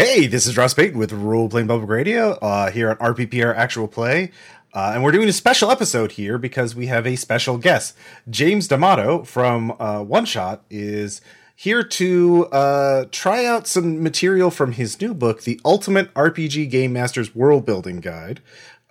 Hey, this is Ross Payton with Role Playing Public Radio uh, here on RPPR Actual Play. Uh, and we're doing a special episode here because we have a special guest. James D'Amato from uh, One Shot is here to uh, try out some material from his new book, The Ultimate RPG Game Master's World Building Guide.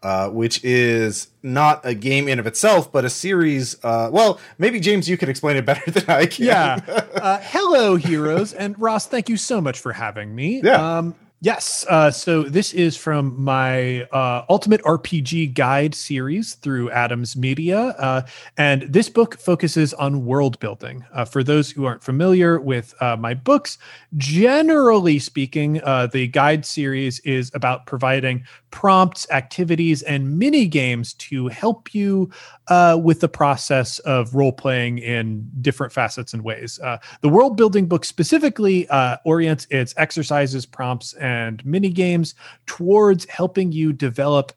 Uh, which is not a game in of itself, but a series. Uh, well, maybe James, you could explain it better than I can. Yeah. Uh, hello, heroes, and Ross. Thank you so much for having me. Yeah. Um, Yes. Uh, so this is from my uh, Ultimate RPG Guide series through Adams Media. Uh, and this book focuses on world building. Uh, for those who aren't familiar with uh, my books, generally speaking, uh, the guide series is about providing prompts, activities, and mini games to help you with the process of role playing in different facets and ways. the world building book specifically orients its exercises, prompts, and mini games towards helping you develop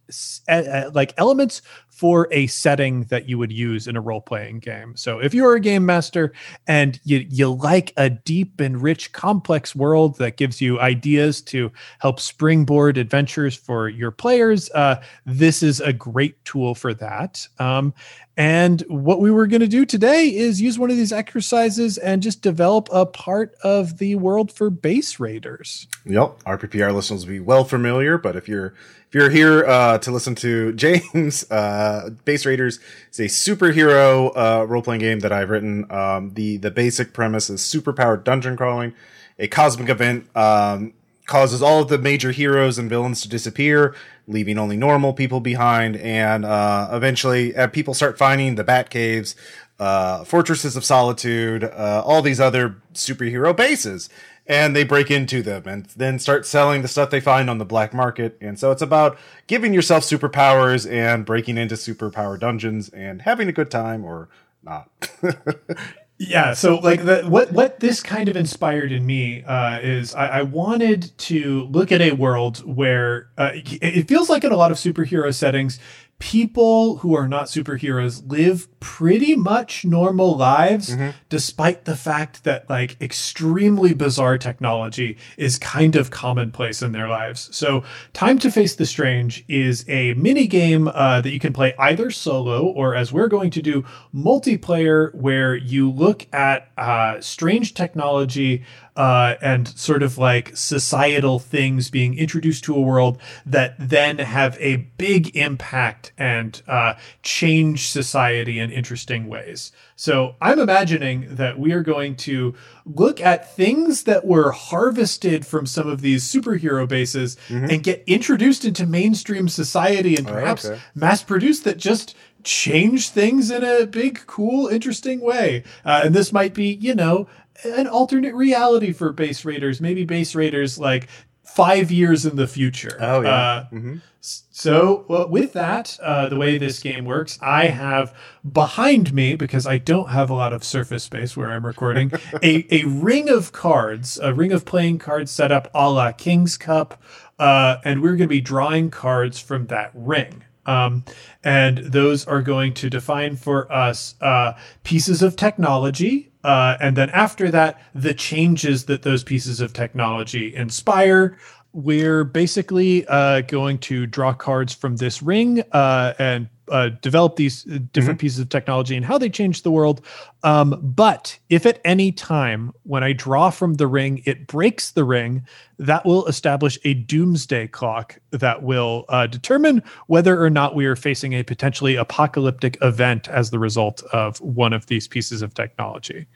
uh, like elements for a setting that you would use in a role playing game. So if you're a game master and you you like a deep and rich complex world that gives you ideas to help springboard adventures for your players, uh, this is a great tool for that. Um, and what we were going to do today is use one of these exercises and just develop a part of the world for base raiders. Yep, RPPR listeners will be well familiar, but if you're if you're here uh, to listen to James, uh, Base Raiders is a superhero uh, role playing game that I've written. Um, the the basic premise is superpowered dungeon crawling. A cosmic event um, causes all of the major heroes and villains to disappear, leaving only normal people behind. And uh, eventually, uh, people start finding the Bat Caves, uh, Fortresses of Solitude, all these other superhero bases and they break into them and then start selling the stuff they find on the black market. And so it's about giving yourself superpowers and breaking into superpower dungeons and having a good time or not. yeah so like the, what what this kind of inspired in me uh, is I, I, wanted to look at a world where uh, it feels like in a lot of superhero settings people who are not superheroes live pretty much normal lives mm-hmm. despite the fact that like extremely bizarre technology is kind of commonplace in their lives so time to face the strange is a mini game uh, that you can play either solo or as we're going to do multiplayer where you look at uh, strange technology uh, and sort of like societal things being introduced to a world that then have a big impact and uh, change society in interesting ways. So I'm imagining that we are going to look at things that were harvested from some of these superhero bases mm-hmm. and get introduced into mainstream society and perhaps oh, okay. mass produced that just change things in a big, cool, interesting way. Uh, and this might be, you know, an alternate reality for base raiders. Maybe base raiders like five years in the future. Oh yeah. Uh, mm-hmm. So well, with that, uh, the way this game works, I have behind me because I don't have a lot of surface space where I'm recording a a ring of cards, a ring of playing cards set up a la King's Cup, uh, and we're going to be drawing cards from that ring. Um, and those are going to define for us uh, pieces of technology uh, and then after that, the changes that those pieces of technology inspire. We're basically uh, going to draw cards from this ring uh, and uh, develop these uh, different mm-hmm. pieces of technology and how they change the world. Um, but if at any time when I draw from the ring, it breaks the ring, that will establish a doomsday clock that will uh, determine whether or not we are facing a potentially apocalyptic event as the result of one of these pieces of technology.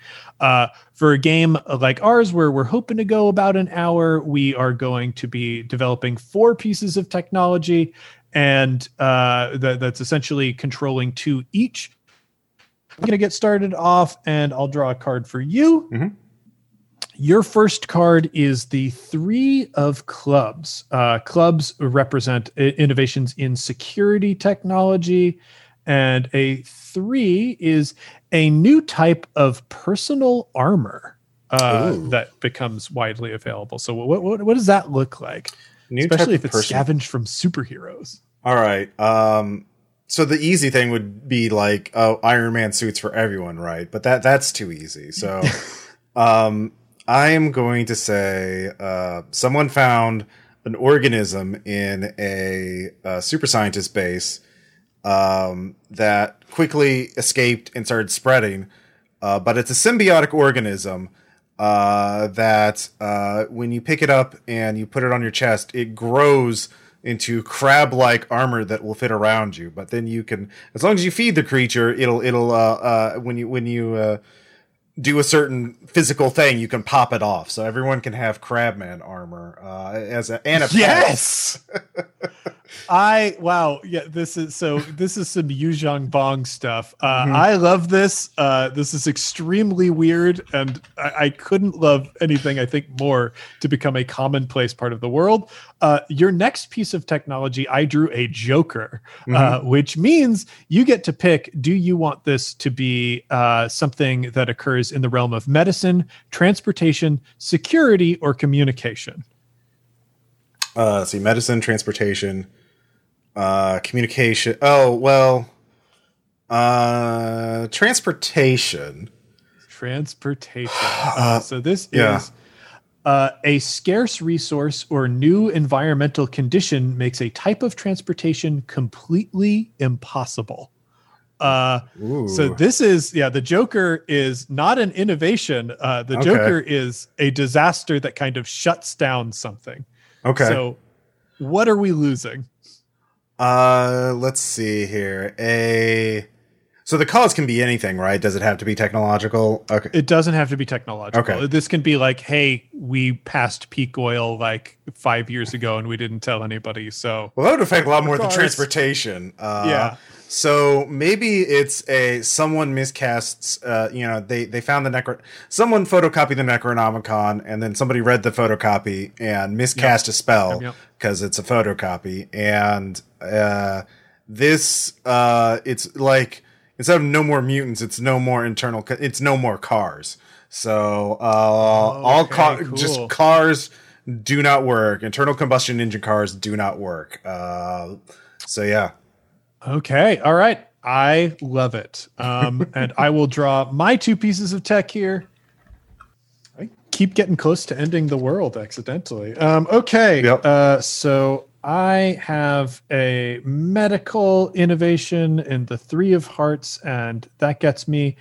Uh, for a game like ours, where we're hoping to go about an hour, we are going to be developing four pieces of technology and uh, that, that's essentially controlling two each. I'm going to get started off, and I'll draw a card for you. Mm-hmm. Your first card is the three of clubs. Uh, clubs represent innovations in security technology, and a three is a new type of personal armor uh, that becomes widely available. So, what, what, what does that look like? New Especially if it's person. scavenged from superheroes. All right. Um, so the easy thing would be like, oh, Iron Man suits for everyone, right? But that that's too easy. So, um, I am going to say uh, someone found an organism in a, a super scientist base um, that quickly escaped and started spreading. Uh, but it's a symbiotic organism uh, that uh, when you pick it up and you put it on your chest, it grows into crab-like armor that will fit around you. But then you can, as long as you feed the creature, it'll it'll uh, uh, when you when you uh, do a certain physical thing, you can pop it off. So everyone can have Crabman armor uh, as a and a. Yes. I wow yeah this is so this is some Yuuzhan Vong stuff. Uh, Mhm. I love this. Uh, this is extremely weird, and I, I couldn't love anything I think more to become a commonplace part of the world. Uh, your next piece of technology, I drew a Joker, uh, which means you get to pick. Do you want this to be uh, something that occurs in the realm of medicine, transportation, security, or communication? Uh, let's see, medicine, transportation, uh, communication. Oh well, uh, transportation. Transportation. Uh, so this yeah. is uh, a scarce resource or new environmental condition makes a type of transportation completely impossible. Uh, Ooh. so this is yeah, the Joker is not an innovation. Uh, the Okay. Joker is a disaster that kind of shuts down something. Okay. So what are we losing? Uh, let's see here. A so the cause can be anything, right? Does it have to be technological? Okay. It doesn't have to be technological. Okay. This can be like, hey, we passed peak oil like five years ago and we didn't tell anybody. So Well, that would affect a lot more than transportation. Uh, Yeah. So maybe it's a someone miscasts. Uh, you know, they they found the necro. Someone photocopied the Necronomicon, and then somebody read the photocopy and miscast a spell Yep, yep. because it's a photocopy. And uh, this, uh, it's like instead of no more mutants, it's no more internal. ca- It's no more cars. So uh, all Okay, car, cool. just cars do not work. Internal combustion engine cars do not work. Uh, so yeah. Okay. All right. I love it. Um, and I will draw my two pieces of tech here. I keep getting close to ending the world accidentally. Um, okay. Yep. Uh, so I have a medical innovation in the three of hearts, and that gets me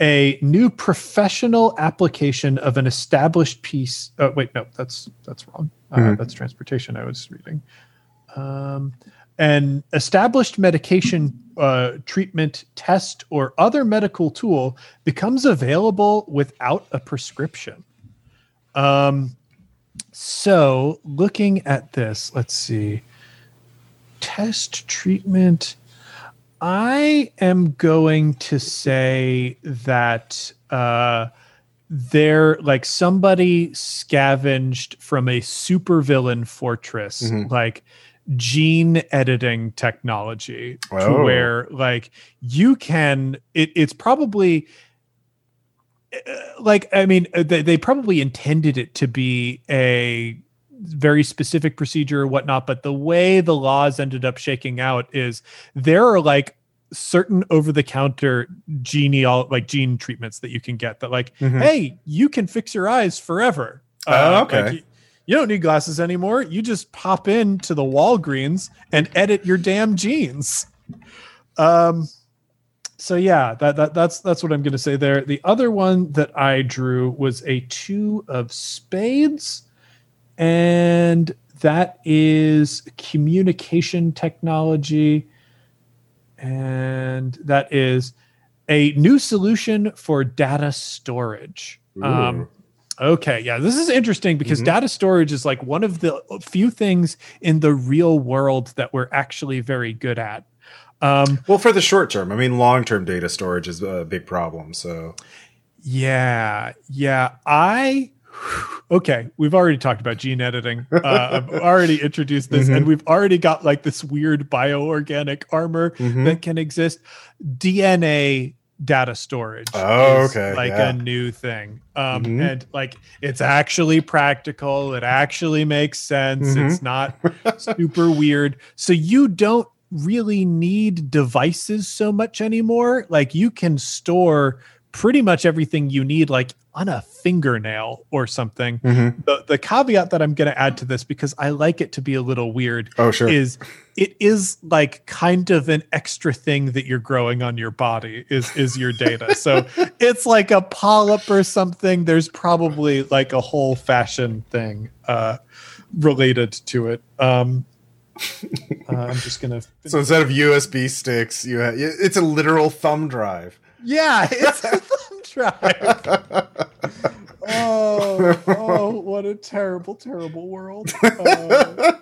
a new professional application of an established piece. Oh, wait, no, that's that's wrong. Uh, Mhm. that's transportation. I was reading. Um, an established medication uh, treatment test or other medical tool becomes available without a prescription. Um, so, looking at this, let's see. Test treatment. I am going to say that uh, they're like somebody scavenged from a supervillain fortress, Mhm. like gene editing technology, to Oh. where like you can. It, it's probably like I mean uh, they, they probably intended it to be a very specific procedure or whatnot, but the way the laws ended up shaking out is there are like certain over-the-counter genial like gene treatments that you can get that like Mhm. hey you can fix your eyes forever Oh, Uh, okay. like, you, you don't need glasses anymore you just pop in to the walgreens and edit your damn genes um so yeah that, that that's that's what i'm going to say there the other one that i drew was a two of spades and that is communication technology and that is a new solution for data storage um, Okay, yeah, this is interesting because Mhm. data storage is like one of the few things in the real world that we're actually very good at. Um, Well, for the short term, I mean, long term data storage is a big problem. So yeah, yeah, I. Okay, we've already talked about gene editing. Uh, I've already introduced this, and we've already got like this weird bioorganic armor Mhm. that can exist. DNA data storage. Oh, is, okay, Like yeah. a new thing. Um, Mhm. and like it's actually practical. It actually makes sense. Mhm. It's not super weird. So you don't really need devices so much anymore. Like you can store pretty much everything you need, like on a fingernail or something. The the caveat that I'm going to add to this because I like it to be a little weird Oh, sure. is it is like kind of an extra thing that you're growing on your body is is your data. so it's like a polyp or something. There's probably like a whole fashion thing uh, related to it. Um, uh, I'm just gonna. So instead of USB sticks, you ha- it's a literal thumb drive. Yeah, it's a thumb drive. oh, oh, what a terrible, terrible world. Uh,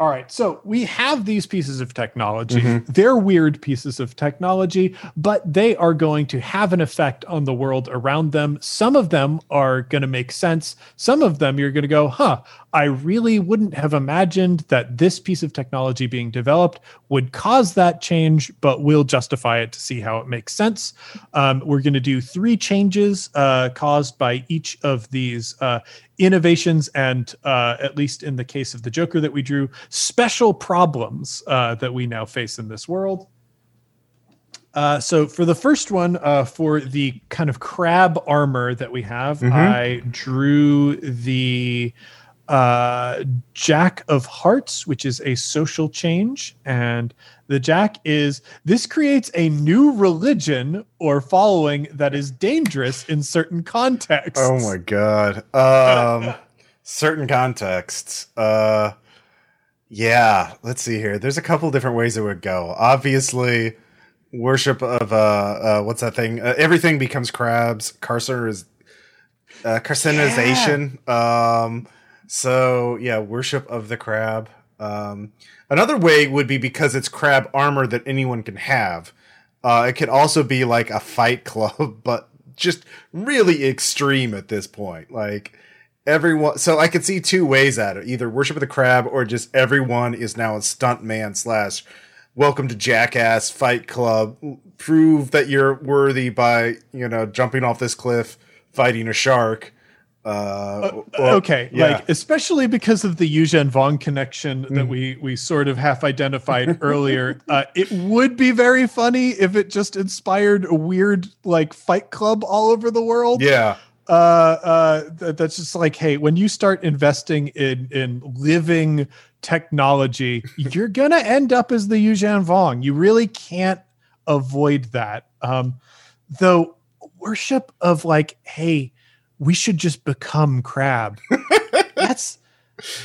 all right, so we have these pieces of technology. They're weird pieces of technology, but they are going to have an effect on the world around them. Some of them are going to make sense. Some of them you're going to go, huh, I really wouldn't have imagined that this piece of technology being developed would cause that change, but we'll justify it to see how it makes sense. Um, we're going to do three changes uh, caused by each of these uh, innovations, and uh, at least in the case of the Joker that we drew, special problems uh, that we now face in this world. Uh, so for the first one, uh, for the kind of crab armor that we have, I drew the uh, Jack of Hearts, which is a social change, and the Jack is this creates a new religion or following that is dangerous in certain contexts. Oh my god. Um certain contexts. Uh yeah, let's see here. There's a couple different ways it would go. Obviously, worship of uh, uh what's that thing? Uh, everything becomes crabs. Carcer is uh carcinization. Um so yeah, worship of the crab. Um another way would be because it's crab armor that anyone can have. Uh it could also be like a fight club, but just really extreme at this point. Like everyone so I could see two ways at it. Either worship of the crab or just everyone is now a stunt man slash welcome to jackass fight club. Prove that you're worthy by, you know, jumping off this cliff, fighting a shark. Uh, or- okay, yeah. like especially because of the Yuuzhan Vong connection that we we sort of half identified earlier, uh, it would be very funny if it just inspired a weird like fight club all over the world. yeah. Uh, uh, th- that's just like, hey, when you start investing in in living technology, you're gonna end up as the Yuuzhan Vong. You really can't avoid that. Um, though worship of like, hey, we should just become crab. that's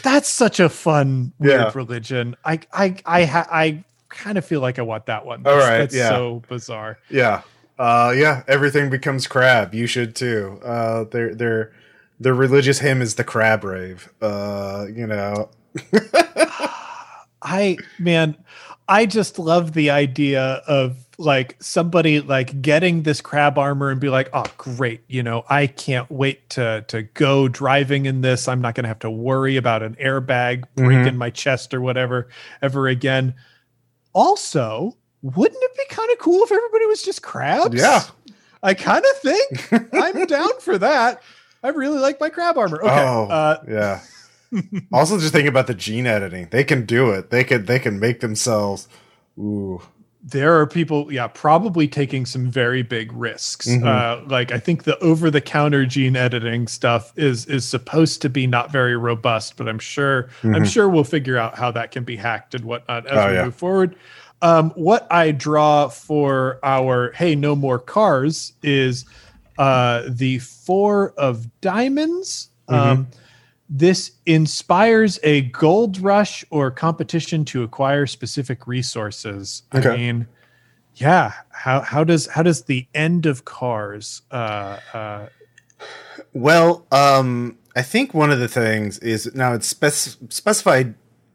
that's such a fun weird Yeah. religion. I I I ha- I kind of feel like I want that one. All That's, right, that's yeah. so bizarre. Yeah. Uh yeah, everything becomes crab. You should too. Uh their their their religious hymn is the crab rave. Uh, you know. I man, I just love the idea of like somebody like getting this crab armor and be like, "Oh, great, you know, I can't wait to to go driving in this. I'm not going to have to worry about an airbag breaking my chest or whatever ever again." Also, wouldn't it be kind of cool if everybody was just crabs? Yeah. I kind of think I'm down for that. I really like my crab armor. Okay. Oh, uh, yeah. also just think about the gene editing. They can do it. They can they can make themselves ooh. There are people yeah probably taking some very big risks. Uh like i think the over the counter gene editing stuff is is supposed to be not very robust but i'm sure i'm sure we'll figure out how that can be hacked and whatnot as Oh, we yeah. move forward. Um what i draw for our hey no more cars is uh the four of diamonds. Um this inspires a gold rush or competition to acquire specific resources. I mean, yeah. How how does how does the end of cars? Uh, uh, Well, um, I think one of the things is now it's spec- specified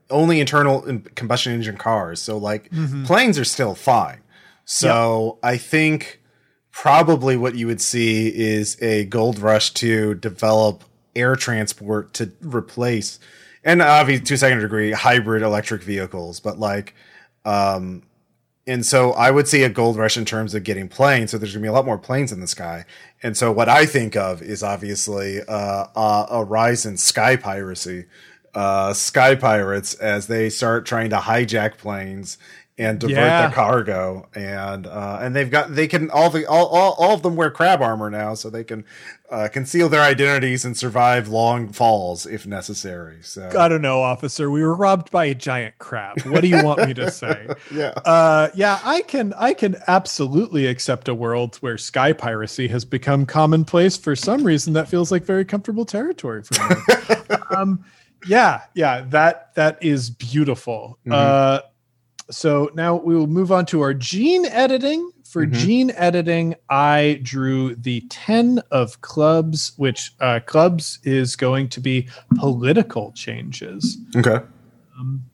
only internal combustion engine cars. So like planes are still fine. So I think probably what you would see is a gold rush to develop air transport to replace and obviously to a second degree hybrid electric vehicles, but like um and so I would see a gold rush in terms of getting planes. So there's gonna be a lot more planes in the sky. And so what I think of is obviously uh, uh, a rise in sky piracy, uh, sky pirates as they start trying to hijack planes and divert Yeah. their cargo and uh and they've got they can all the all, all, all of them wear crab armor now so they can uh conceal their identities and survive long falls if necessary so I don't know, officer. We were robbed by a giant crab. What do you want me to say? yeah Uh, yeah, I can I can absolutely accept a world where sky piracy has become commonplace for some reason that feels like very comfortable territory for me. um, yeah, yeah, that that is beautiful. Mhm. So now we will move on to our gene editing. For Mhm. gene editing, I drew the 10 of clubs, which uh, clubs is going to be political changes. okay Um,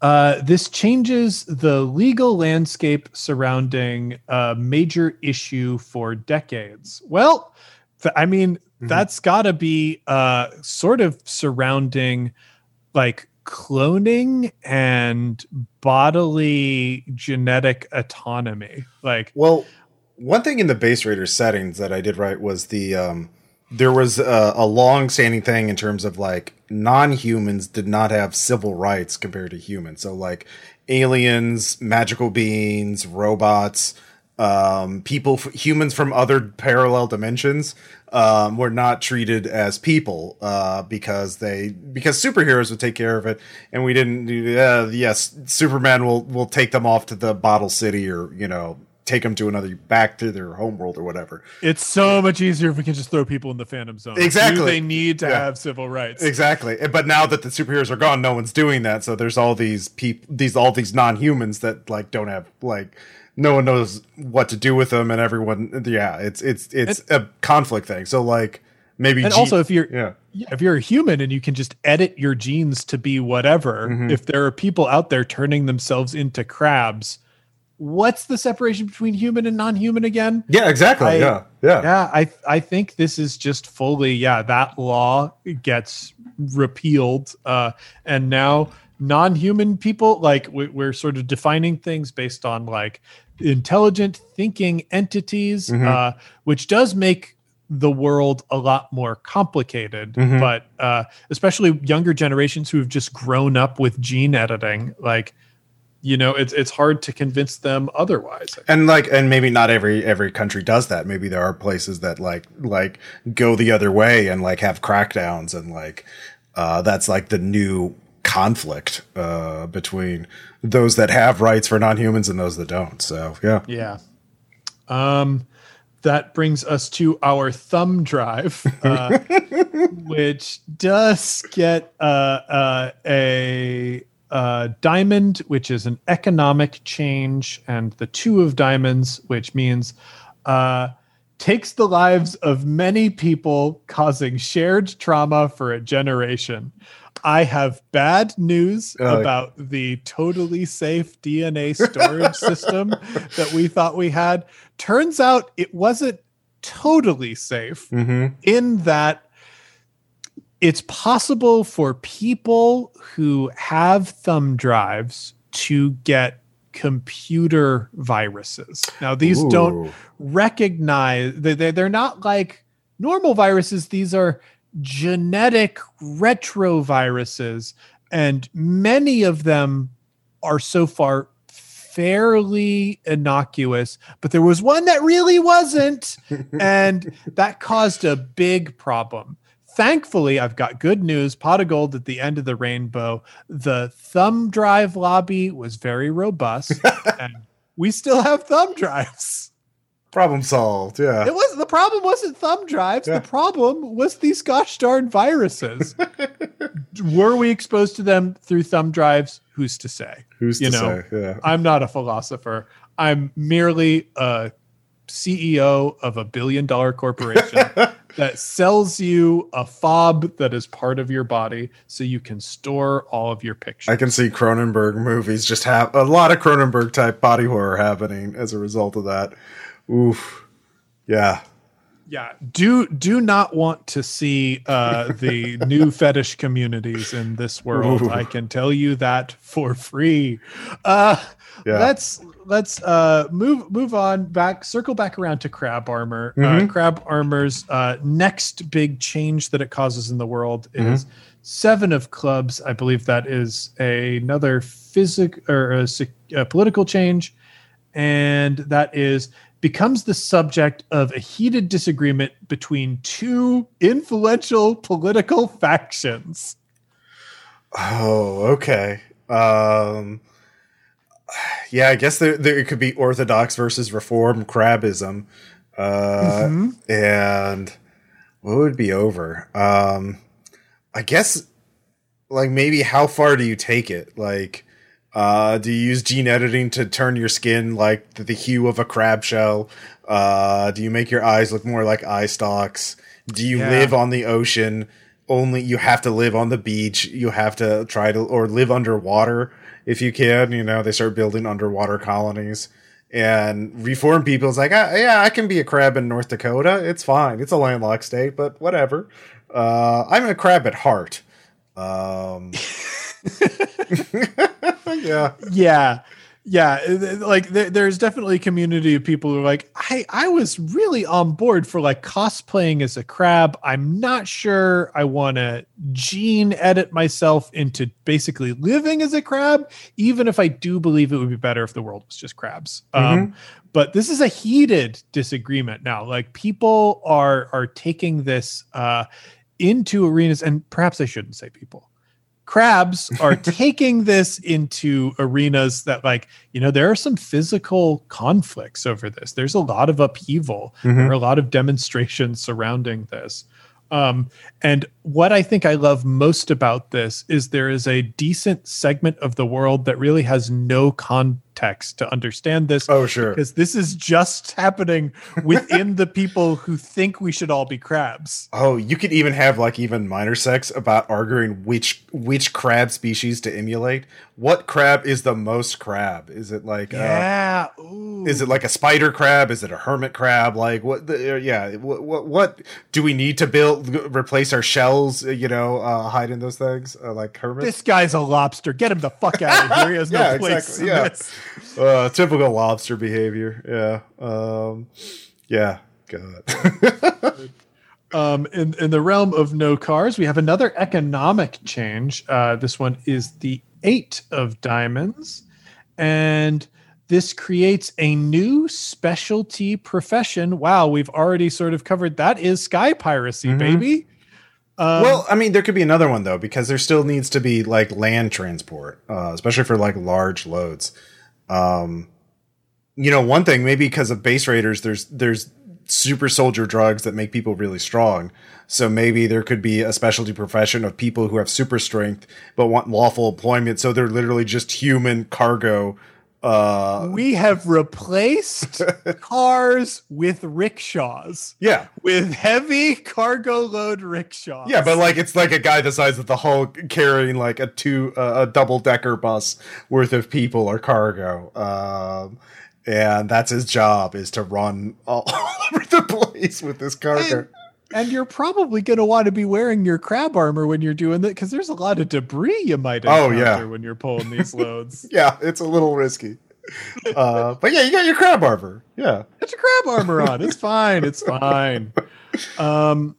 uh, this changes the legal landscape surrounding a major issue for decades. Well, th- I mean, Mhm. that's got to be uh, sort of surrounding like cloning and bodily genetic autonomy. Like, Well, one thing in the base Raiders settings that I did right was the um, there was a, a long-standing thing in terms of like non-humans did not have civil rights compared to humans. So like aliens, magical beings, robots, um, people, f- humans from other parallel dimensions um, were not treated as people uh, because they because superheroes would take care of it, and we didn't. do Uh, yes, Superman will will take them off to the Bottle City, or you know, take them to another back to their homeworld or whatever. it's so much easier if we can just throw people in the Phantom Zone. Do Exactly. they need to Yeah. have civil rights? Exactly, but now that the superheroes are gone, no one's doing that. So there's all these people, these all these non-humans that like don't have like no one knows what to do with them, and everyone, yeah, it's it's it's a conflict thing. So like maybe and G- also if you're yeah. yeah, if you're a human and you can just edit your genes to be whatever, Mhm. if there are people out there turning themselves into crabs, what's the separation between human and non-human again? Yeah, exactly. I- yeah, yeah, Yeah, I I think this is just fully yeah, that law gets repealed uh and now non-human people like we, we're sort of defining things based on like intelligent thinking entities Mhm. uh which does make the world a lot more complicated Mhm. but uh especially younger generations who have just grown up with gene editing like you know it's it's hard to convince them otherwise and like and maybe not every every country does that maybe there are places that like like go the other way and like have crackdowns and like uh that's like the new conflict uh between those that have rights for non-humans and those that don't so yeah Yeah. Um, that brings us to our thumb drive, uh, which does get uh, uh, a uh, diamond, which is an economic change, and the two of diamonds, which means uh, takes the lives of many people, causing shared trauma for a generation. I have bad news Uh, about the totally safe DNA storage system that we thought we had. Turns out it wasn't totally safe mm-hmm. in that it's possible for people who have thumb drives to get computer viruses. Now, these don't recognize they, they they're not like normal viruses these are genetic retroviruses and many of them are so far fairly innocuous but there was one that really wasn't and that caused a big problem. Thankfully i've got good news pot of gold at the end of the rainbow. The thumb drive lobby was very robust and we still have thumb drives problem solved yeah it was the problem wasn't thumb drives. Yeah. The problem was these gosh darn viruses. Were we exposed to them through thumb drives? Who's to say? who's you to know, say yeah I'm not a philosopher. I'm merely a CEO of a billion dollar corporation that sells you a fob that is part of your body so you can store all of your pictures. I can see Cronenberg movies just have a lot of Cronenberg type body horror happening as a result of that. Oof. Yeah. Yeah, do do not want to see uh, the new fetish communities in this world. Ooh. I can tell you that for free. Uh, Yeah. Let's let's uh, move move on back, circle back around to crab armor. Uh, Mhm. crab armor's uh, next big change that it causes in the world Mm-hmm. is seven of clubs. I believe that is another physic or a, a political change, and that is becomes the subject of a heated disagreement between two influential political factions. Oh, okay. Um, yeah, I guess there, there it could be orthodox versus reform crabism. Uh, Mhm. and what would be over? Um, I guess like maybe how far do you take it? Like, uh, do you use gene editing to turn your skin like the, the hue of a crab shell? Uh, do you make your eyes look more like eye stalks? Do you Yeah. live on the ocean? Only you have to live on the beach. You have to try to or live underwater if you can. You know they start building underwater colonies. And reform people's like, ah, yeah, I can be a crab in North Dakota. It's fine. It's a landlocked state, but whatever. Uh, I'm a crab at heart. Um, yeah. yeah. Yeah. Like there's definitely a community of people who are like i i was really on board for like cosplaying as a crab. I'm not sure i want to gene edit myself into basically living as a crab even if i do believe it would be better if the world was just crabs. Um but this is a heated disagreement now. Like people are are taking this uh into arenas and perhaps i shouldn't say people crabs are taking this into arenas that like you know there are some physical conflicts over this. There's a lot of upheaval. Mhm. there are a lot of demonstrations surrounding this. Um, and what i think i love most about this is there is a decent segment of the world that really has no context to understand this Oh, sure. because this is just happening within the people who think we should all be crabs Oh, you could even have like even minor sex about arguing which which crab species to emulate. What crab is the most crab? Is it like uh, yeah Ooh. is it like a spider crab? Is it a hermit crab? Like what? The, uh, yeah. What, what? What do we need to build? Replace our shells? uh, You know, uh, hide in those things uh, like hermits. this guy's a lobster. Get him the fuck out of here. He has no Yeah, place exactly, yeah. uh, typical lobster behavior. Yeah. Um, yeah. God. Um, in, in the realm of no cars, we have another economic change. Uh, this one is the eight of diamonds. And this creates a new specialty profession. Wow, we've already sort of covered that is sky piracy, Mhm. baby. Um, well, I mean, there could be another one though, because there still needs to be like land transport, uh, especially for like large loads. Um, you know, one thing maybe because of base raiders, there's there's super soldier drugs that make people really strong. So maybe there could be a specialty profession of people who have super strength but want lawful employment. So they're literally just human cargo. Uh, we have replaced cars with rickshaws, yeah, with heavy cargo load rickshaws. Yeah, but like it's like a guy the size of the Hulk carrying like a two uh, a double decker bus worth of people or cargo, um, and that's his job is to run all over the place with this cargo. And, and you're probably going to want to be wearing your crab armor when you're doing that because there's a lot of debris you might Oh, encounter yeah. when you're pulling these loads. yeah, it's a little risky, uh, but yeah, you got your crab armor. Yeah, Put your crab armor on. It's fine. It's fine. Um,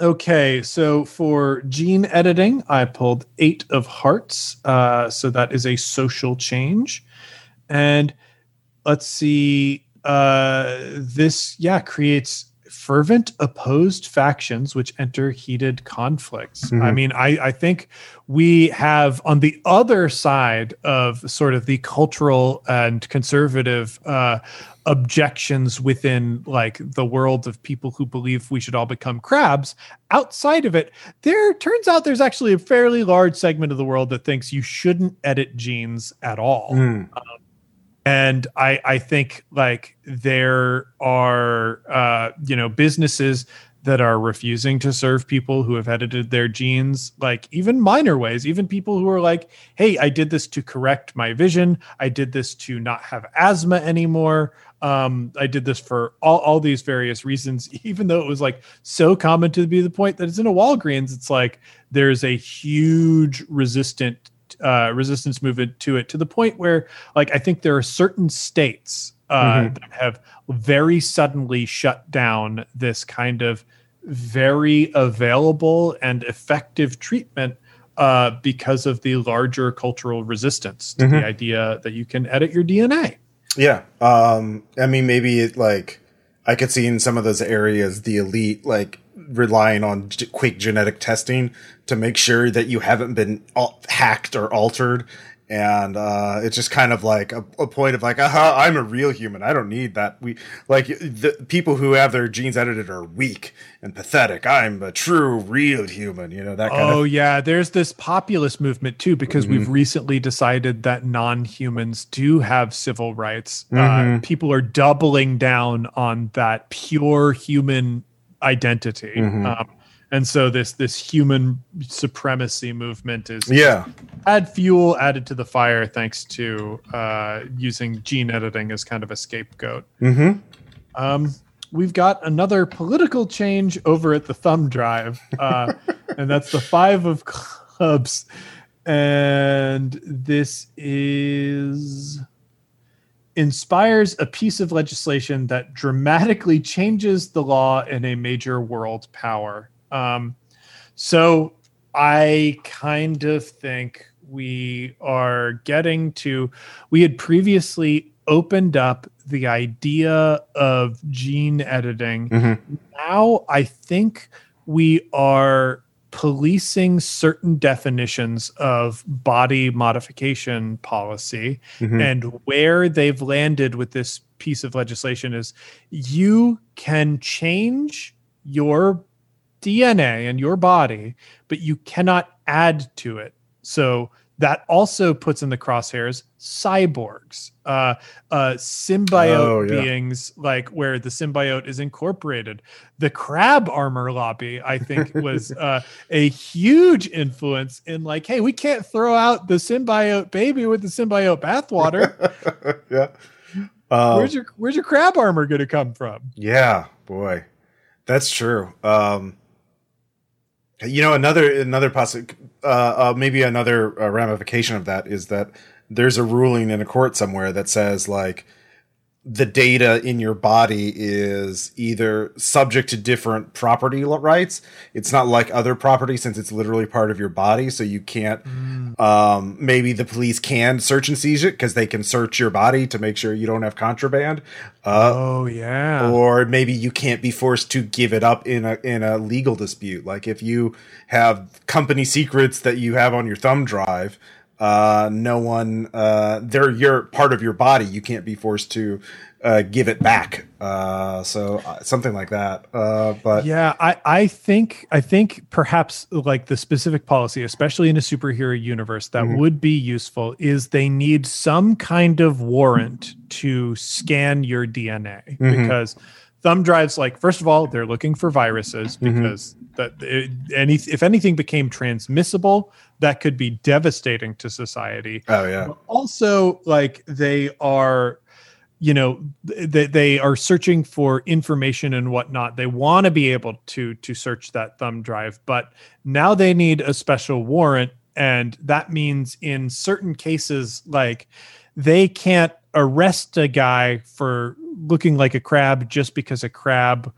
okay, so for gene editing, I pulled eight of hearts. Uh, so that is a social change, and let's see. Uh, this yeah creates fervent opposed factions which enter heated conflicts. I Mhm. mean, I, I think we have on the other side of sort of the cultural and conservative uh, objections within like the world of people who believe we should all become crabs. Outside of it, there turns out there's actually a fairly large segment of the world that thinks you shouldn't edit genes at all Mm. And i i think like there are uh you know businesses that are refusing to serve people who have edited their genes like even minor ways even people who are like hey i did this to correct my vision i did this to not have asthma anymore Um, I did this for all, all these various reasons, even though it was like so common to be the point that it's in a Walgreens. It's like there's a huge resistant uh, resistance movement to it to the point where, like, I think there are certain states uh, mm-hmm. that have very suddenly shut down this kind of very available and effective treatment uh, because of the larger cultural resistance to mm-hmm. the idea that you can edit your DNA. Yeah. Um, I mean, maybe it like I could see in some of those areas the elite like relying on quick genetic testing to make sure that you haven't been hacked or altered and uh, it's just kind of like a, a point of like, aha, I'm a real human. I don't need that. We like the people who have their genes edited are weak and pathetic. I'm a true, real human. You know that. kind Oh of- yeah, there's this populist movement too because mm-hmm. we've recently decided that non-humans do have civil rights. Uh, mm-hmm. Uh, people are doubling down on that pure human identity. Mm-hmm. Um, and so this this human supremacy movement is yeah add fuel added to the fire thanks to uh, using gene editing as kind of a scapegoat. Mm-hmm. Um, we've got another political change over at the thumb drive, uh, and that's the five of clubs, and this is inspires a piece of legislation that dramatically changes the law in a major world power. Um, so I kind of think we are getting to, we had previously opened up the idea of gene editing. Mm-hmm. Now I think we are policing certain definitions of body modification policy mm-hmm. and where they've landed with this piece of legislation is you can change your DNA in your body, but you cannot add to it. So that also puts in the crosshairs cyborgs, uh, uh, symbiote oh, yeah. beings, like where the symbiote is incorporated. The crab armor lobby, I think, was uh, a huge influence in like, hey, we can't throw out the symbiote baby with the symbiote bathwater. yeah. Um, where's your Where's your crab armor going to come from? Yeah, boy, that's true. Um, you know, another another possi- uh, uh, maybe another uh, ramification of that is that there's a ruling in a court somewhere that says like the data in your body is either subject to different property rights. It's not like other property since it's literally part of your body. So you can't, mm. um, maybe the police can search and seize it because they can search your body to make sure you don't have contraband. Uh, oh yeah. Or maybe you can't be forced to give it up in a, in a legal dispute. Like if you have company secrets that you have on your thumb drive, uh, no one, uh, they're your part of your body. You can't be forced to uh, give it back. Uh, so uh, something like that. Uh, but yeah, I, I think I think perhaps like the specific policy, especially in a superhero universe, that mm-hmm. would be useful is they need some kind of warrant to scan your DNA mm-hmm. because thumb drives like first of all they're looking for viruses mm-hmm. because mm-hmm. that it, any if anything became transmissible that could be devastating to society oh yeah but also like they are you know they, they are searching for information and whatnot they want to be able to to search that thumb drive but now they need a special warrant and that means in certain cases like they can't arrest a guy for looking like a crab just because a crab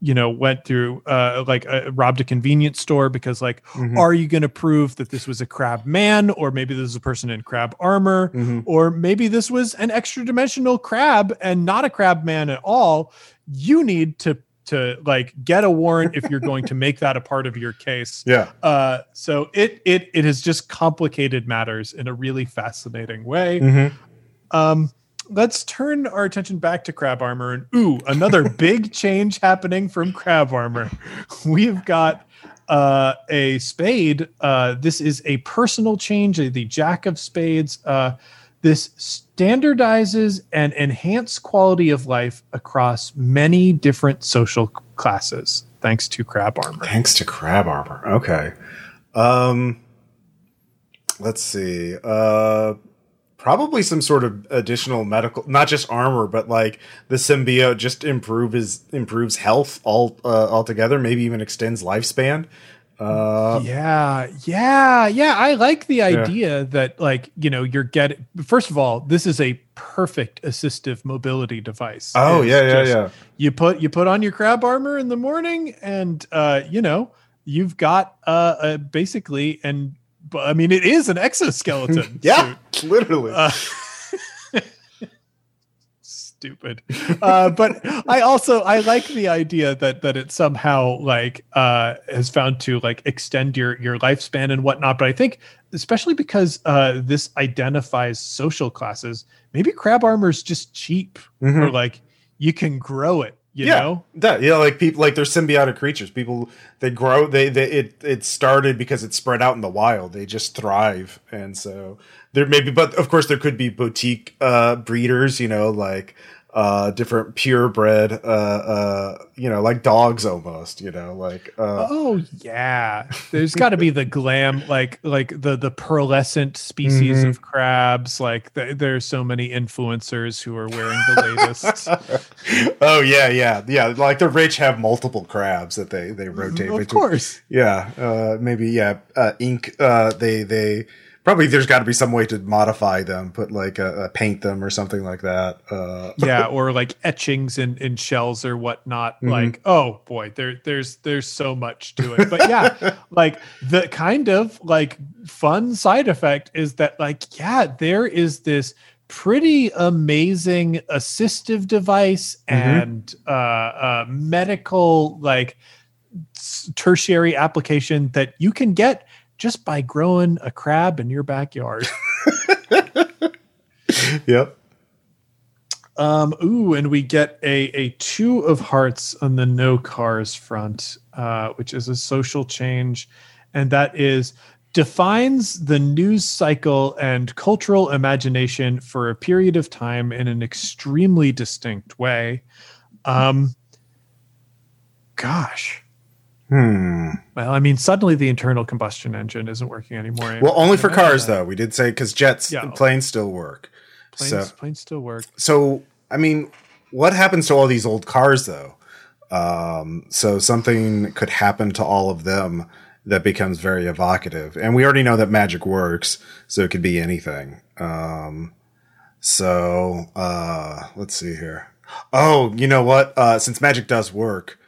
you know went through uh like uh, robbed a convenience store because like mm-hmm. are you going to prove that this was a crab man or maybe this is a person in crab armor mm-hmm. or maybe this was an extra dimensional crab and not a crab man at all you need to to like get a warrant if you're going to make that a part of your case yeah uh so it it it has just complicated matters in a really fascinating way mm-hmm. Um let's turn our attention back to crab armor and ooh another big change happening from crab armor. We've got uh, a spade uh, this is a personal change the jack of spades. Uh, this standardizes and enhance quality of life across many different social classes thanks to crab armor. Thanks to crab armor. Okay. Um let's see. Uh probably some sort of additional medical, not just armor, but like the symbiote just improve his improves health all uh, altogether. Maybe even extends lifespan. Uh, yeah, yeah, yeah. I like the idea yeah. that, like, you know, you're getting. First of all, this is a perfect assistive mobility device. Oh it's yeah, yeah, yeah. You put you put on your crab armor in the morning, and uh, you know, you've got uh, uh basically, and I mean, it is an exoskeleton. yeah, suit. literally. Uh, stupid. Uh, but I also I like the idea that that it somehow like uh, has found to like extend your your lifespan and whatnot. But I think especially because uh, this identifies social classes, maybe crab armor is just cheap mm-hmm. or like you can grow it. You yeah, know, that yeah, like people like they're symbiotic creatures. People they grow. They they it it started because it spread out in the wild. They just thrive, and so there maybe, but of course there could be boutique uh breeders. You know, like uh different purebred uh uh you know like dogs almost you know like uh oh yeah. There's got to be the glam like like the the pearlescent species mm-hmm. of crabs. Like the, there's so many influencers who are wearing the latest. Oh yeah yeah. Yeah like the rich have multiple crabs that they they rotate of course. Yeah uh maybe yeah uh ink uh they they probably there's got to be some way to modify them, put like a, a paint them or something like that. Uh, yeah, or like etchings in, in shells or whatnot. Mm-hmm. Like, oh boy, there there's there's so much to it. But yeah, like the kind of like fun side effect is that like yeah, there is this pretty amazing assistive device mm-hmm. and uh, uh, medical like tertiary application that you can get just by growing a crab in your backyard. yep. Um, ooh, and we get a, a two of hearts on the no cars front, uh, which is a social change. And that is defines the news cycle and cultural imagination for a period of time in an extremely distinct way. Um, gosh, Hmm. Well, I mean, suddenly the internal combustion engine isn't working anymore. Well, only for cars, though. We did say because jets, yeah. planes still work. Planes, so, planes still work. So, I mean, what happens to all these old cars, though? Um, so something could happen to all of them that becomes very evocative. And we already know that magic works, so it could be anything. Um, so uh, let's see here. Oh, you know what? Uh, since magic does work,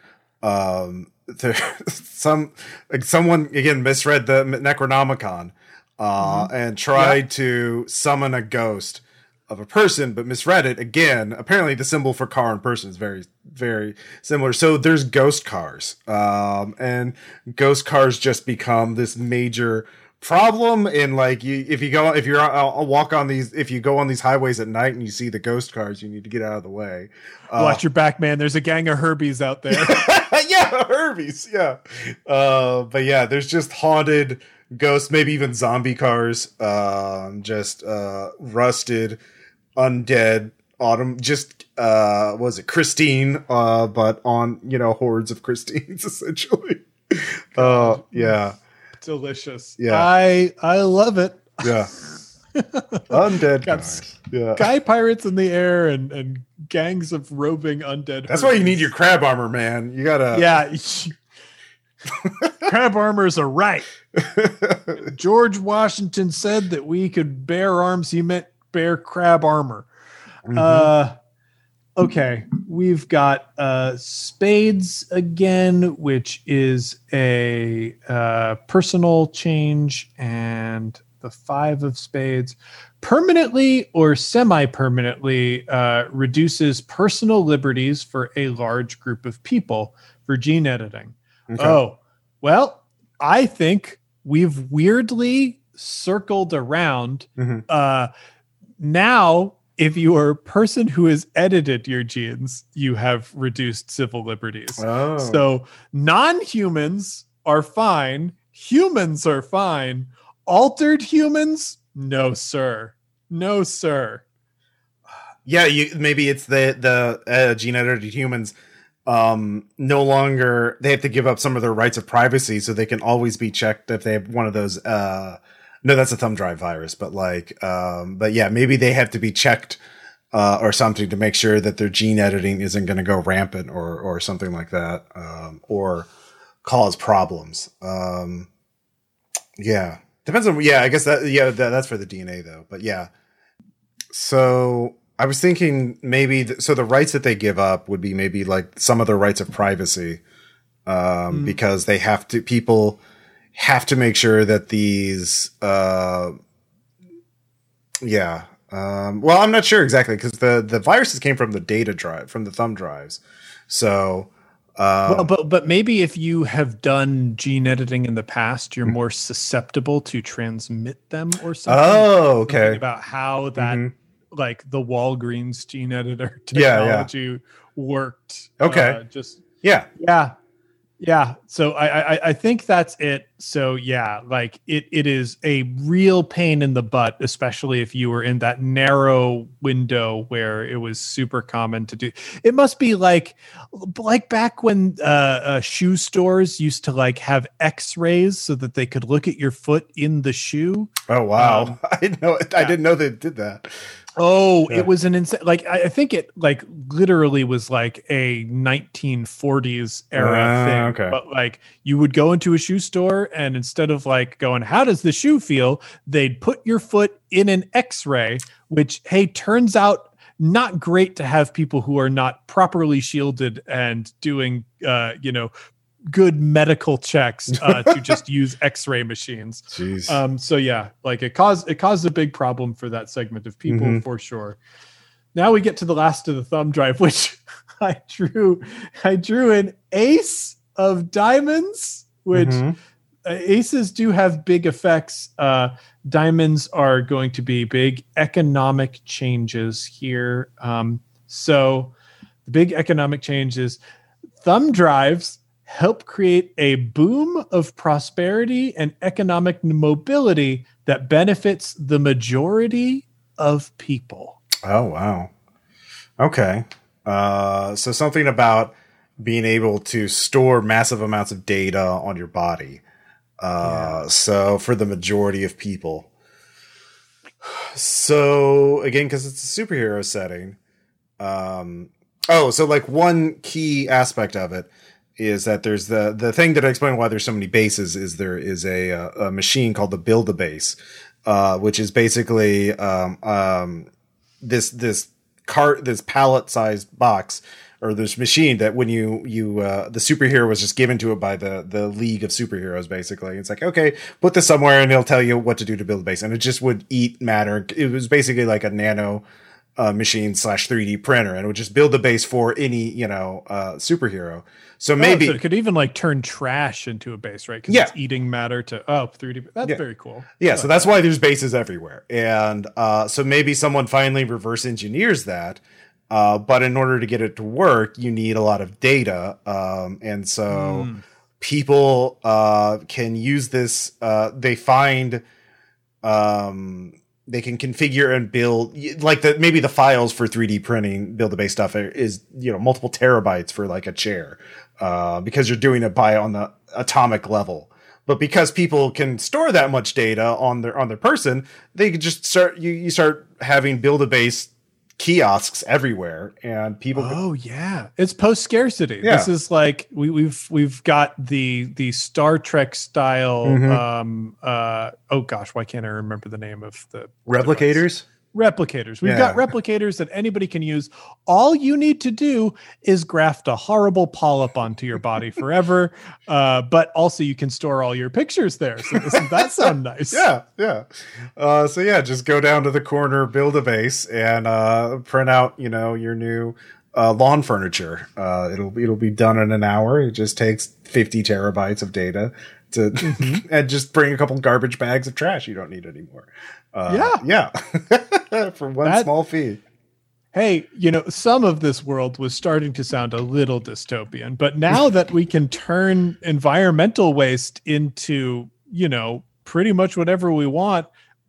um, there some like someone again misread the Necronomicon uh, mm-hmm. and tried yep. to summon a ghost of a person, but misread it again. Apparently, the symbol for car and person is very, very similar. So there's ghost cars, um, and ghost cars just become this major problem in like you if you go if you're I'll, I'll, walk on these if you go on these highways at night and you see the ghost cars you need to get out of the way uh, watch your back man there's a gang of herbies out there yeah herbies yeah. Uh, but yeah there's just haunted ghosts maybe even zombie cars um, just uh, rusted undead autumn just uh was it christine uh but on you know hordes of christines essentially. Uh yeah. Delicious. Yeah, I I love it. Yeah, undead Got guys. Yeah, guy pirates in the air and and gangs of roving undead. That's why you need your crab armor, man. You gotta. Yeah, crab armor is a right. George Washington said that we could bear arms. He meant bear crab armor. Mm-hmm. Uh, okay, we've got uh, spades again, which is a uh, personal change, and the five of spades permanently or semi permanently uh, reduces personal liberties for a large group of people for gene editing. Okay. Oh, well, I think we've weirdly circled around. Mm-hmm. Uh, now if you are a person who has edited your genes, you have reduced civil liberties. Oh. So non humans are fine, humans are fine, altered humans, no, sir. No, sir. Yeah, you maybe it's the the uh, gene edited humans um no longer they have to give up some of their rights of privacy so they can always be checked if they have one of those uh No, that's a thumb drive virus, but like, um, but yeah, maybe they have to be checked uh, or something to make sure that their gene editing isn't going to go rampant or or something like that, um, or cause problems. Um, yeah, depends on. Yeah, I guess that. Yeah, that, that's for the DNA though. But yeah, so I was thinking maybe th- so the rights that they give up would be maybe like some of the rights of privacy, um, Mm. because they have to people have to make sure that these uh yeah um well i'm not sure exactly because the the viruses came from the data drive from the thumb drives so um, well, but but maybe if you have done gene editing in the past, you're more susceptible to transmit them or something. oh Something okay About how that Mhm. like the Walgreens gene editor Yeah, yeah. technology worked. Okay. Uh, just yeah yeah yeah so I, I i think that's it so yeah like it it is a real pain in the butt especially if you were in that narrow window where it was super common to do it must be like like back when uh, uh shoe stores used to like have x-rays so that they could look at your foot in the shoe oh wow Um, i know i yeah. didn't know they did that Oh, Yeah. it was an insane. Like I, I think it like literally was like a 1940s era Ah, thing. okay. But like you would go into a shoe store and instead of like going, "How does the shoe feel?" they'd put your foot in an X-ray, which hey turns out not great to have people who are not properly shielded and doing, uh, you know, good medical checks uh, to just use X-ray machines. jeez Um, so yeah, like it caused it caused a big problem for that segment of people Mhm. for sure. Now we get to the last of the thumb drive, which I drew. I drew an ace of diamonds, which Mhm. Uh, aces do have big effects. Uh, diamonds are going to be big economic changes here. Um, so the big economic changes, thumb drives help create a boom of prosperity and economic mobility that benefits the majority of people. Oh wow. Okay. Uh so something about being able to store massive amounts of data on your body. Uh so for the majority of people. So again cuz it's a superhero setting. Um oh, so like one key aspect of it is that there's the the thing that I explained why there's so many bases is there is a a, a machine called the build a base uh which is basically um um this this cart this pallet sized box or this machine that when you you uh the superhero was just given to it by the the league of superheroes basically it's like okay put this somewhere and it'll tell you what to do to build a base and it just would eat matter it was basically like a nano uh, machine slash 3d printer and it would just build the base for any you know uh superhero so maybe Oh, so it could even like turn trash into a base, right? Yeah. it's eating matter to oh 3D. That's Yeah. very cool. Yeah, so that's why there's bases everywhere. And uh, so maybe someone finally reverse engineers that. Uh, but in order to get it to work, you need a lot of data. Um, and so Mm. people uh, can use this. Uh, they find um, they can configure and build like the maybe the files for 3D printing build a base stuff is you know multiple terabytes for like a chair uh, because you're doing it by on the atomic level. But because people can store that much data on their on their person, they could just start you, you start having build a base kiosks everywhere and people Oh yeah, it's post scarcity. Yeah. This is like we, we've we've got the the Star Trek style. Mhm. Um. Uh. Oh gosh, why can't I remember the name of the replicators replicators? We've Yeah. got replicators that anybody can use. All you need to do is graft a horrible polyp onto your body forever. Uh. But also you can store all your pictures there. So doesn't that sound nice? yeah yeah uh so yeah just go down to the corner build a base and uh print out you know your new uh lawn furniture uh it'll it'll be done in an hour it just takes 50 terabytes of data to and just bring a couple garbage bags of trash you don't need anymore uh yeah yeah for one That- small fee hey, you know, some of this world was starting to sound a little dystopian, but now that we can turn environmental waste into, you know, pretty much whatever we want,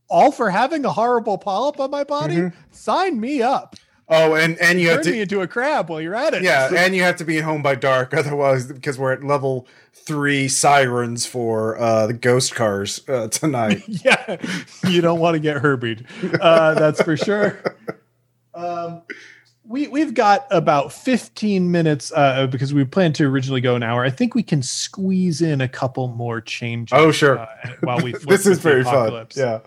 all for having a horrible polyp on my body, Mhm. sign me up. Oh, and and you have Turn to me into a crab while you're at it. yeah, and you have to be home by dark, otherwise, because we're at level three sirens for uh, the ghost cars uh, tonight. yeah, you don't want to get herbied. Uh, that's for sure. Um, we we've got about 15 minutes uh, because we planned to originally go an hour. I think we can squeeze in a couple more changes. Oh, sure. Uh, while we flip this is very fun. Yeah.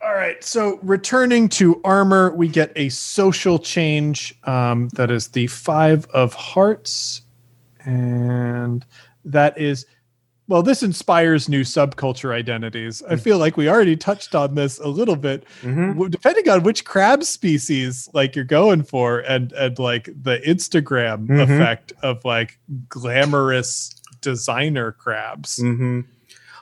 All right. So returning to armor, we get a social change. Um, that is the five of hearts. And that is well, this inspires new subculture identities. I feel like we already touched on this a little bit. Mhm. Depending on which crab species like you're going for and and like the Instagram Mhm. effect of like glamorous designer crabs. hmm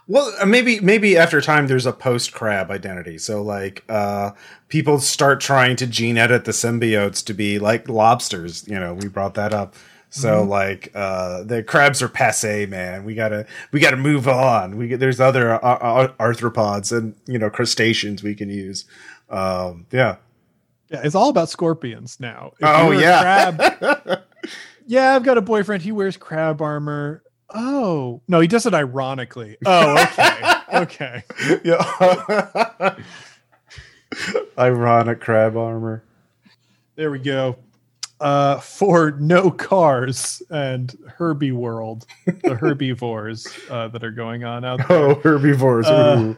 Well, uh, maybe maybe after time there's a post crab identity. So like uh people start trying to gene edit the symbiotes to be like lobsters. You know, we brought that up. So like uh the crabs are passe, man. We gotta we gotta move on. We there's other uh, uh, arthropods and you know crustaceans we can use. Um, yeah. Yeah, it's all about scorpions now. If Oh, yeah. crab- yeah, I've got a boyfriend. He wears crab armor. Oh no, he does it ironically. Oh, okay, okay. yeah. Ironic crab armor. There we go. Uh, for no cars and Herbie World, the herbivores uh, that are going on out there. Oh, herbivores. Uh,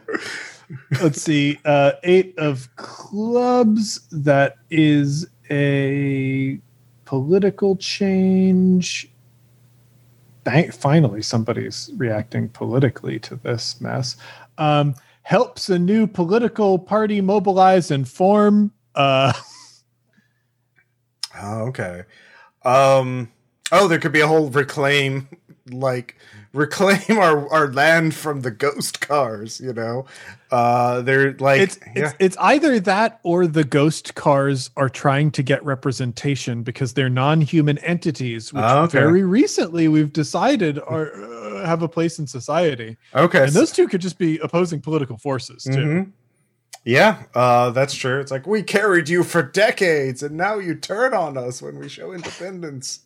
Let's see. Uh, eight of clubs. That is a political change. Finally, somebody's reacting politically to this mess. Um, helps a new political party mobilize and form. Uh, Oh, okay. Um. Oh, there could be a whole reclaim, like reclaim our our land from the ghost cars. You know, uh, they're like it's, yeah. it's it's either that or the ghost cars are trying to get representation because they're non-human entities, which Ah, okay. very recently we've decided are uh, have a place in society. okay. And those two could just be opposing political forces too. Mhm. Yeah, uh, that's true. It's like we carried you for decades, and now you turn on us when we show independence.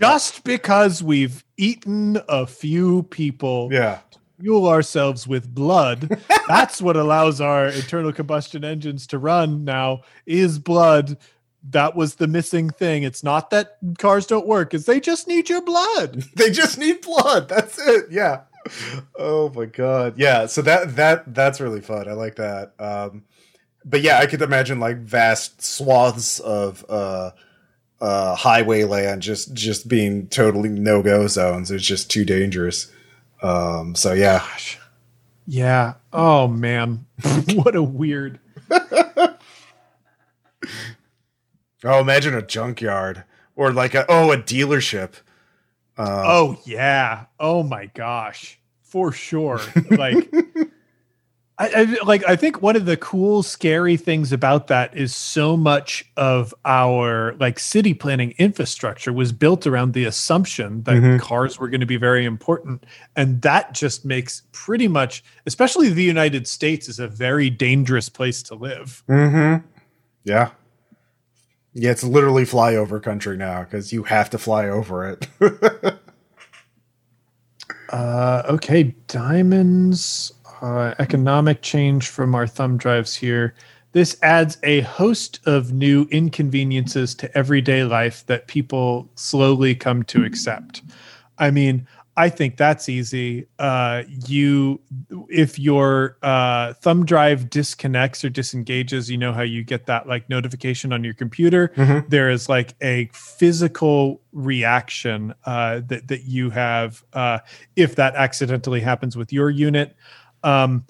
Just because we've eaten a few people, Yeah. fuel ourselves with blood. That's what allows our internal combustion engines to run now is blood. That was the missing thing. It's not that cars don't work, is they just need your blood. they just need blood. That's it. Yeah. Oh my god. Yeah. So that that that's really fun. I like that. Um, but yeah, I could imagine like vast swaths of uh, uh, highway land just just being totally no go zones. It's just too dangerous. Um, so yeah. Gosh. Yeah. Oh man. what a weird. Oh, imagine a junkyard or like a oh a dealership. Uh, Oh yeah. Oh my gosh. For sure. Like I, I like I think one of the cool scary things about that is so much of our like city planning infrastructure was built around the assumption that Mhm. cars were going to be very important and that just makes pretty much especially the United States is a very dangerous place to live. Mm-hmm. Yeah. Yeah, it's literally flyover country now because you have to fly over it. Uh, okay, diamonds, uh, economic change from our thumb drives here. This adds a host of new inconveniences to everyday life that people slowly come to accept. I mean, I think that's easy. Uh, you, if your uh, thumb drive disconnects or disengages, you know how you get that like notification on your computer. Mhm. There is like a physical reaction uh, that that you have uh, if that accidentally happens with your unit. Um,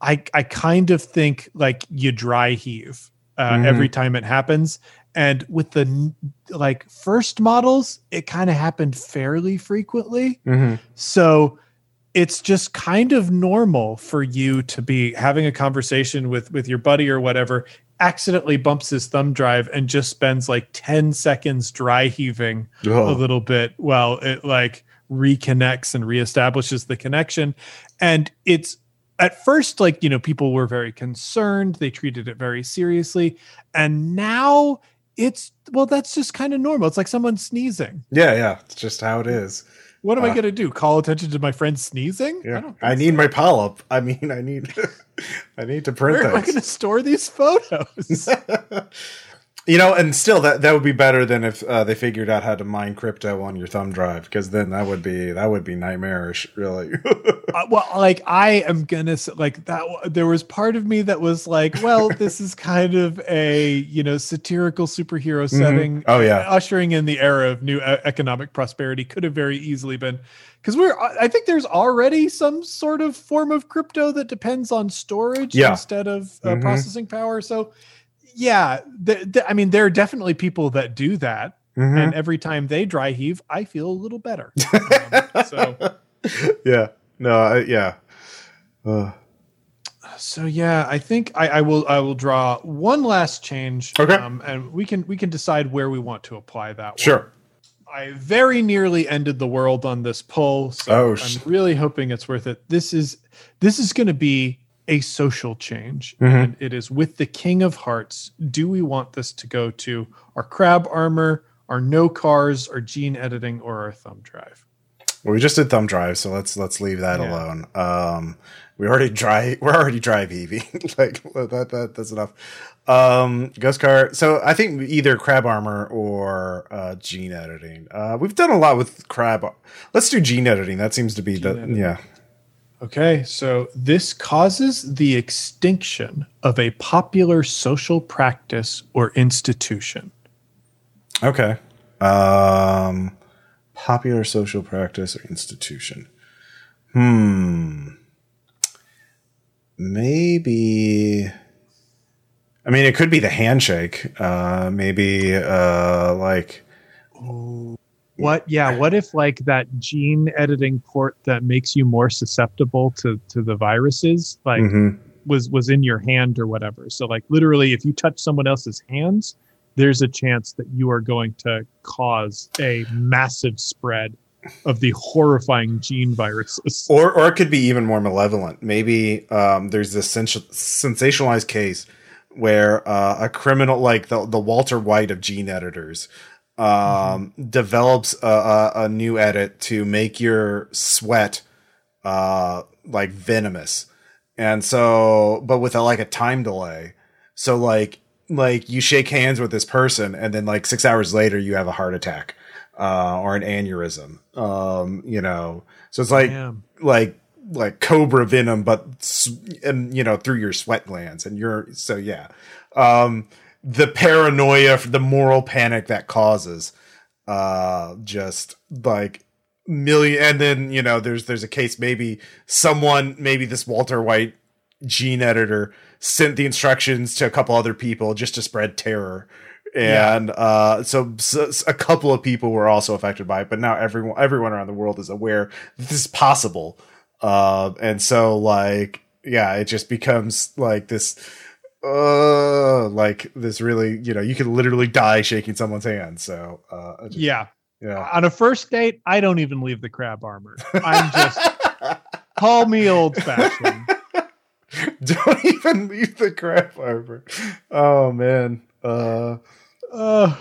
I I kind of think like you dry heave uh, Mhm. every time it happens. And with the like first models, it kind of happened fairly frequently. mm-hmm. So it's just kind of normal for you to be having a conversation with with your buddy or whatever accidentally bumps his thumb drive and just spends like 10 seconds dry heaving a Oh. little bit while it like reconnects and reestablishes the connection and it's at first like you know people were very concerned they treated it very seriously and now it's well that's just kind of normal it's like someone sneezing Yeah, yeah. It's just how it is. what am i Uh, going to do call attention to my friend sneezing Yeah. don't I, need so. my polyp. I mean, I need I need to print where am i going to store these photos you know, and still that that would be better than if uh, they figured out how to mine crypto on your thumb drive because then that would be that would be nightmarish, really. Uh, well like i am gonna like that there was part of me that was like well this is kind of a you know satirical superhero setting Oh, yeah. ushering in the era of new e- economic prosperity could have very easily been because we're i think there's already some sort of form of crypto that depends on storage Yeah. instead of uh, Mhm. processing power so yeah th- th- i mean there are definitely people that do that Mhm. and every time they dry heave i feel a little better Um, so yeah, no, I, yeah. Uh, So yeah, I think I, I will I will draw one last change. Okay. Um, and we can we can decide where we want to apply that. One. sure. I very nearly ended the world on this pull, so Oh, I'm really hoping it's worth it. This is this is going to be a social change, Mhm. and it is with the King of Hearts. Do we want this to go to our crab armor, our no cars, our gene editing, or our thumb drive? Well, we just did thumb drive, so let's let's leave that Yeah. alone. Um, we already drive. We're already drive EV. like that, that. That's enough. Um, Ghost car. So I think either crab armor or uh, gene editing. Uh, we've done a lot with crab. Let's do gene editing. That seems to be the editing. yeah. Okay, so this causes the extinction of a popular social practice or institution. Okay. Um, popular social practice or institution. Hmm. Maybe. I mean, it could be the handshake. Uh, maybe, uh, like, What? Yeah. What if like that gene editing port that makes you more susceptible to to the viruses, like mhm. was was in your hand or whatever? So like literally, if you touch someone else's hands, there's a chance that you are going to cause a massive spread of the horrifying gene viruses. or or it could be even more malevolent. Maybe um, there's this sens- sensationalized case where uh, a criminal like the the Walter White of gene editors um, develops a, a, a new edit to make your sweat uh, like venomous, and so but with a, like a time delay. So like like you shake hands with this person, and then like six hours later you have a heart attack uh, or an aneurysm. Um, you know, so it's like Damn. like like cobra venom, but and you know through your sweat glands, and you're so yeah. Um, the paranoia, the moral panic that causes, uh, just like million, and then you know there's there's a case maybe someone maybe this Walter White gene editor sent the instructions to a couple other people just to spread terror. And uh so, so a couple of people were also affected by it but now everyone everyone around the world is aware this is possible. Uh and so like yeah it just becomes like this uh like this really you know you could literally die shaking someone's hand so uh just- Yeah. yeah On a first date, I don't even leave the crab armor. I'm just call me old fashioned. don't even leave the crab armor oh man uh Uh,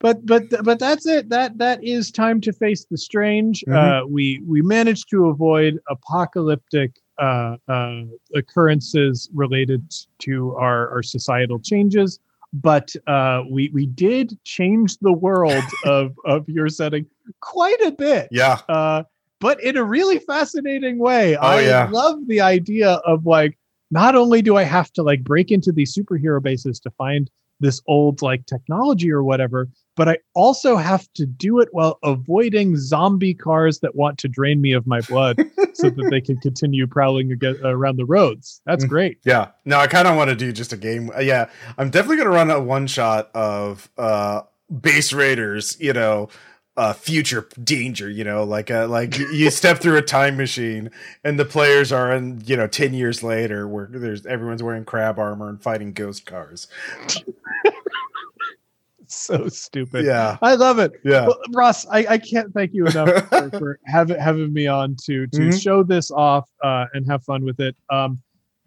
but but but that's it. That that is time to face the strange. Mhm. Uh, we we managed to avoid apocalyptic uh, uh, occurrences related to our, our societal changes, but uh, we we did change the world of of your setting quite a bit. yeah uh, but in a really fascinating way. I yeah. love the idea of like, not only do I have to like break into these superhero bases to find this old like technology or whatever, but I also have to do it while avoiding zombie cars that want to drain me of my blood so that they can continue prowling ag- around the roads. That's Mm. great. Yeah. No, I kind of want to do just a game. uh, yeah. I'm definitely going to run a one shot of uh base raiders, you know, uh future danger, you know, like uh like you- you step through a time machine and the players are in, you know, 10 years later where there's everyone's wearing crab armor and fighting ghost cars. so stupid. Yeah. I love it. Yeah. Well, Ross, I, I can't thank you enough for, for having having me on to to Mhm. show this off uh, and have fun with it. Um,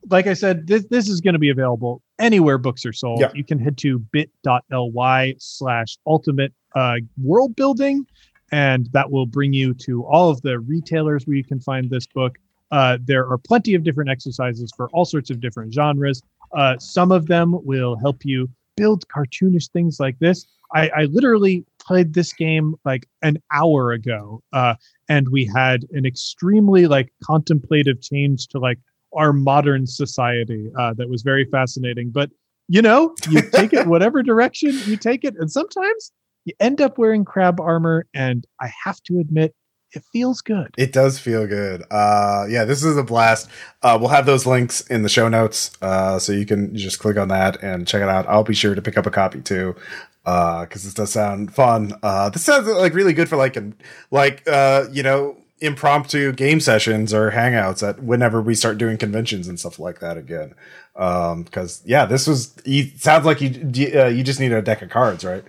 like I said, this this is going to be available anywhere books are sold. Yeah. You can head to bit.ly slash ultimate uh, world building, and that will bring you to all of the retailers where you can find this book. Uh, there are plenty of different exercises for all sorts of different genres. Uh, some of them will help you build cartoonish things like this. I, I literally played this game like an hour ago, uh, and we had an extremely like contemplative change to like our modern society uh, that was very fascinating. But you know, you take it whatever direction you take it, and sometimes you end up wearing crab armor, and I have to admit, it feels good. It does feel good. Uh, yeah, this is a blast. Uh, we'll have those links in the show notes, uh, so you can just click on that and check it out. I'll be sure to pick up a copy too, because this does sound fun. Uh, this sounds like really good for like, an, like uh, you know, impromptu game sessions or hangouts at whenever we start doing conventions and stuff like that again. Um, because yeah, this was. Sounds like you uh, you just need a deck of cards, right?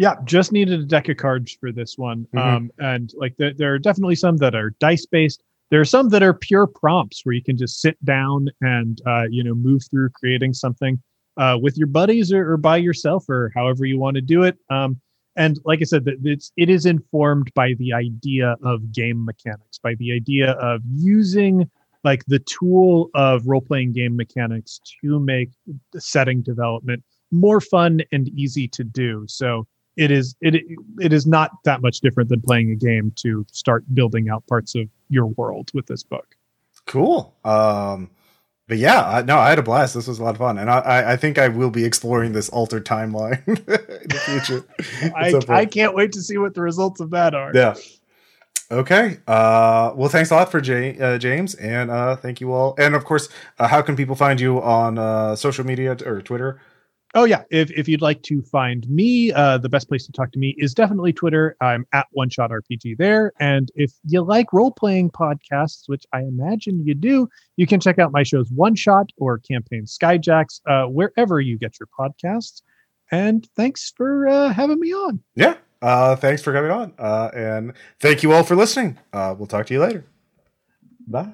Yeah, just needed a deck of cards for this one. Mhm. Um, and like there, there are definitely some that are dice based. There are some that are pure prompts where you can just sit down and uh, you know move through creating something uh, with your buddies or, or by yourself or however you want to do it. Um, and like I said, it's it is informed by the idea of game mechanics, by the idea of using like the tool of role playing game mechanics to make the setting development more fun and easy to do. So it is it it is not that much different than playing a game to start building out parts of your world with this book. Cool. Um, but yeah, I, no, I had a blast. This was a lot of fun, and I, I, think I will be exploring this altered timeline in the future. I, At some point. I can't wait to see what the results of that are. yeah. Okay. Uh, well, thanks a lot for Jay, uh, James, and uh, thank you all. And of course, uh, how can people find you on uh, social media t- or Twitter? Oh yeah, if if you'd like to find me, uh, the best place to talk to me is definitely Twitter. I'm at One Shot RPG there, and if you like role playing podcasts, which I imagine you do, you can check out my shows One Shot or Campaign Skyjacks uh, wherever you get your podcasts. And thanks for uh, having me on. Yeah. Uh, thanks for coming on, uh, and thank you all for listening. Uh, we'll talk to you later. Bye.